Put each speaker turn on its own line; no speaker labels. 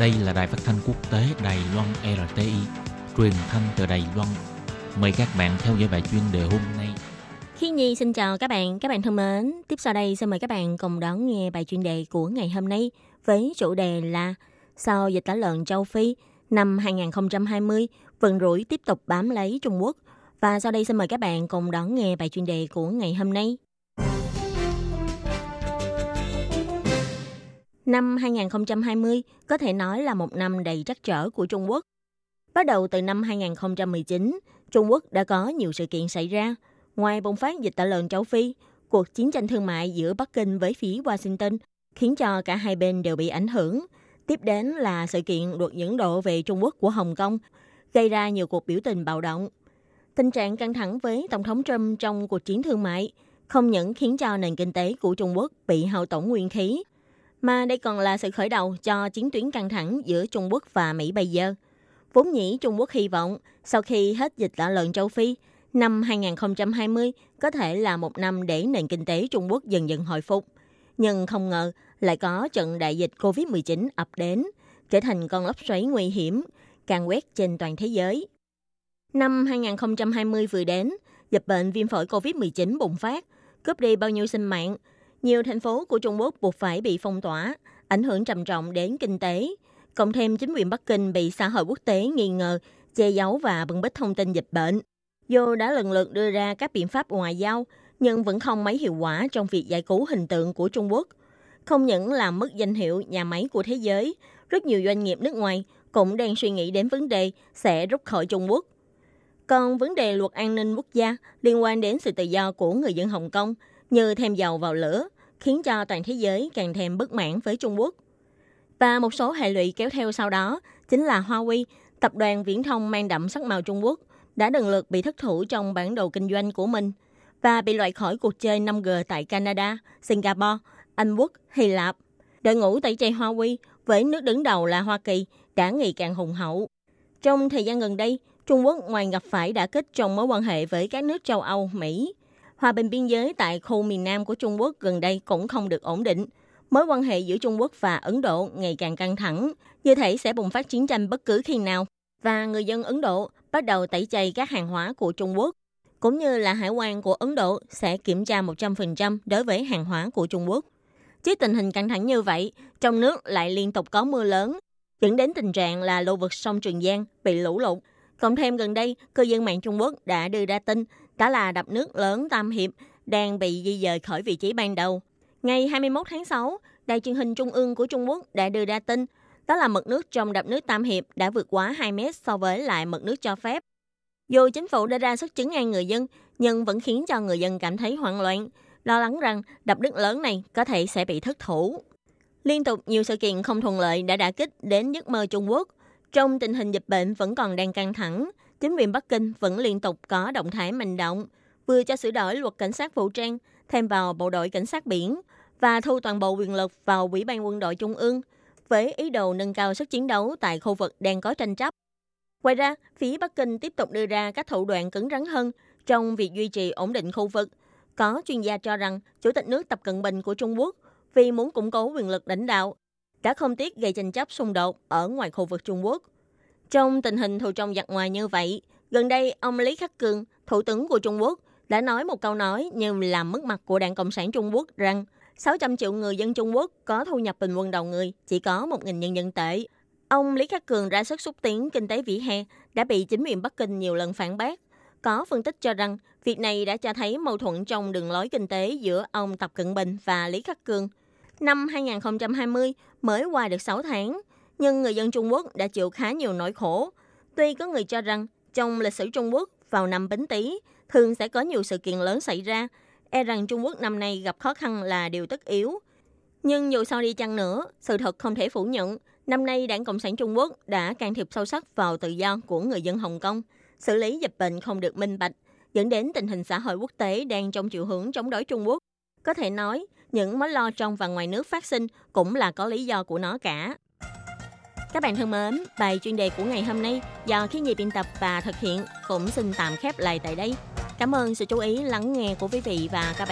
Đây là đài phát thanh quốc tế Đài Loan RTI, truyền thanh từ Đài Loan. Mời các bạn theo dõi bài chuyên đề hôm nay.
Khi Nhi xin chào các bạn, các bạn thân mến. Tiếp sau đây xin mời các bạn cùng đón nghe bài chuyên đề của ngày hôm nay với chủ đề là Sau dịch tả lợn châu Phi năm 2020 vận rủi tiếp tục bám lấy Trung Quốc. Và sau đây xin mời các bạn cùng đón nghe bài chuyên đề của ngày hôm nay. Năm 2020 có thể nói là một năm đầy trắc trở của Trung Quốc. Bắt đầu từ năm 2019, Trung Quốc đã có nhiều sự kiện xảy ra. Ngoài bùng phát dịch tả lợn châu Phi, cuộc chiến tranh thương mại giữa Bắc Kinh với phía Washington khiến cho cả hai bên đều bị ảnh hưởng. Tiếp đến là sự kiện luật dẫn độ về Trung Quốc của Hồng Kông, gây ra nhiều cuộc biểu tình bạo động. Tình trạng căng thẳng với Tổng thống Trump trong cuộc chiến thương mại không những khiến cho nền kinh tế của Trung Quốc bị hao tổn nguyên khí, mà đây còn là sự khởi đầu cho chiến tuyến căng thẳng giữa Trung Quốc và Mỹ bây giờ. Vốn nhĩ Trung Quốc hy vọng sau khi hết dịch tả lợn châu Phi, năm 2020 có thể là một năm để nền kinh tế Trung Quốc dần dần hồi phục. Nhưng không ngờ lại có trận đại dịch COVID-19 ập đến, trở thành con lốc xoáy nguy hiểm, càng quét trên toàn thế giới. Năm 2020 vừa đến, dịch bệnh viêm phổi COVID-19 bùng phát, cướp đi bao nhiêu sinh mạng. Nhiều thành phố của Trung Quốc buộc phải bị phong tỏa, ảnh hưởng trầm trọng đến kinh tế. Cộng thêm chính quyền Bắc Kinh bị xã hội quốc tế nghi ngờ, che giấu và bưng bít thông tin dịch bệnh. Dù đã lần lượt đưa ra các biện pháp ngoại giao, nhưng vẫn không mấy hiệu quả trong việc giải cứu hình tượng của Trung Quốc. Không những làm mất danh hiệu nhà máy của thế giới, rất nhiều doanh nghiệp nước ngoài cũng đang suy nghĩ đến vấn đề sẽ rút khỏi Trung Quốc. Còn vấn đề luật an ninh quốc gia liên quan đến sự tự do của người dân Hồng Kông như thêm dầu vào lửa, khiến cho toàn thế giới càng thêm bất mãn với Trung Quốc. Và một số hệ lụy kéo theo sau đó chính là Huawei, tập đoàn viễn thông mang đậm sắc màu Trung Quốc, đã lần lượt bị thất thủ trong bản đồ kinh doanh của mình và bị loại khỏi cuộc chơi 5G tại Canada, Singapore, Anh Quốc, Hy Lạp. Đội ngũ tẩy chay Huawei với nước đứng đầu là Hoa Kỳ đã ngày càng hùng hậu. Trong thời gian gần đây, Trung Quốc ngoài gặp phải đã kích trong mối quan hệ với các nước châu Âu, Mỹ, hòa bình biên giới tại khu miền Nam của Trung Quốc gần đây cũng không được ổn định. Mối quan hệ giữa Trung Quốc và Ấn Độ ngày càng căng thẳng, như thể sẽ bùng phát chiến tranh bất cứ khi nào. Và người dân Ấn Độ bắt đầu tẩy chay các hàng hóa của Trung Quốc, cũng như là hải quan của Ấn Độ sẽ kiểm tra 100% đối với hàng hóa của Trung Quốc. Trước tình hình căng thẳng như vậy, trong nước lại liên tục có mưa lớn, dẫn đến tình trạng là lưu vực sông Trường Giang bị lũ lụt. Cộng thêm gần đây, cư dân mạng Trung Quốc đã đưa ra tin đó là đập nước lớn Tam Hiệp đang bị di dời khỏi vị trí ban đầu. Ngày 21 tháng 6, Đài truyền hình Trung ương của Trung Quốc đã đưa ra tin đó là mực nước trong đập nước Tam Hiệp đã vượt quá 2 mét so với lại mực nước cho phép. Dù chính phủ đã ra sức chứng ngay người dân, nhưng vẫn khiến cho người dân cảm thấy hoảng loạn, lo lắng rằng đập nước lớn này có thể sẽ bị thất thủ. Liên tục nhiều sự kiện không thuận lợi đã đả kích đến giấc mơ Trung Quốc. Trong tình hình dịch bệnh vẫn còn đang căng thẳng, chính quyền Bắc Kinh vẫn liên tục có động thái mạnh động, vừa cho sửa đổi luật cảnh sát vũ trang, thêm vào bộ đội cảnh sát biển và thu toàn bộ quyền lực vào Ủy ban quân đội Trung ương, với ý đồ nâng cao sức chiến đấu tại khu vực đang có tranh chấp. Ngoài ra, phía Bắc Kinh tiếp tục đưa ra các thủ đoạn cứng rắn hơn trong việc duy trì ổn định khu vực. Có chuyên gia cho rằng, Chủ tịch nước Tập Cận Bình của Trung Quốc vì muốn củng cố quyền lực lãnh đạo, đã không tiếc gây tranh chấp xung đột ở ngoài khu vực Trung Quốc. Trong tình hình thù trong giặc ngoài như vậy, gần đây ông Lý Khắc Cường, Thủ tướng của Trung Quốc, đã nói một câu nói như làm mất mặt của Đảng Cộng sản Trung Quốc rằng 600 triệu người dân Trung Quốc có thu nhập bình quân đầu người chỉ có 1.000 nhân dân tệ. Ông Lý Khắc Cường ra sức xúc tiến kinh tế vỉa hè đã bị chính quyền Bắc Kinh nhiều lần phản bác. Có phân tích cho rằng việc này đã cho thấy mâu thuẫn trong đường lối kinh tế giữa ông Tập Cận Bình và Lý Khắc Cường. Năm 2020 mới qua được 6 tháng, nhưng người dân Trung Quốc đã chịu khá nhiều nỗi khổ. Tuy có người cho rằng trong lịch sử Trung Quốc vào năm Bính Tý thường sẽ có nhiều sự kiện lớn xảy ra, e rằng Trung Quốc năm nay gặp khó khăn là điều tất yếu. Nhưng dù sao đi chăng nữa, sự thật không thể phủ nhận, năm nay Đảng Cộng sản Trung Quốc đã can thiệp sâu sắc vào tự do của người dân Hồng Kông, xử lý dịch bệnh không được minh bạch, dẫn đến tình hình xã hội quốc tế đang trong chiều hướng chống đối Trung Quốc. Có thể nói, những mối lo trong và ngoài nước phát sinh cũng là có lý do của nó cả. Các bạn thân mến, bài chuyên đề của ngày hôm nay do khi nhi biên tập và thực hiện cũng xin tạm khép lại tại đây. Cảm ơn sự chú ý lắng nghe của quý vị và các bạn.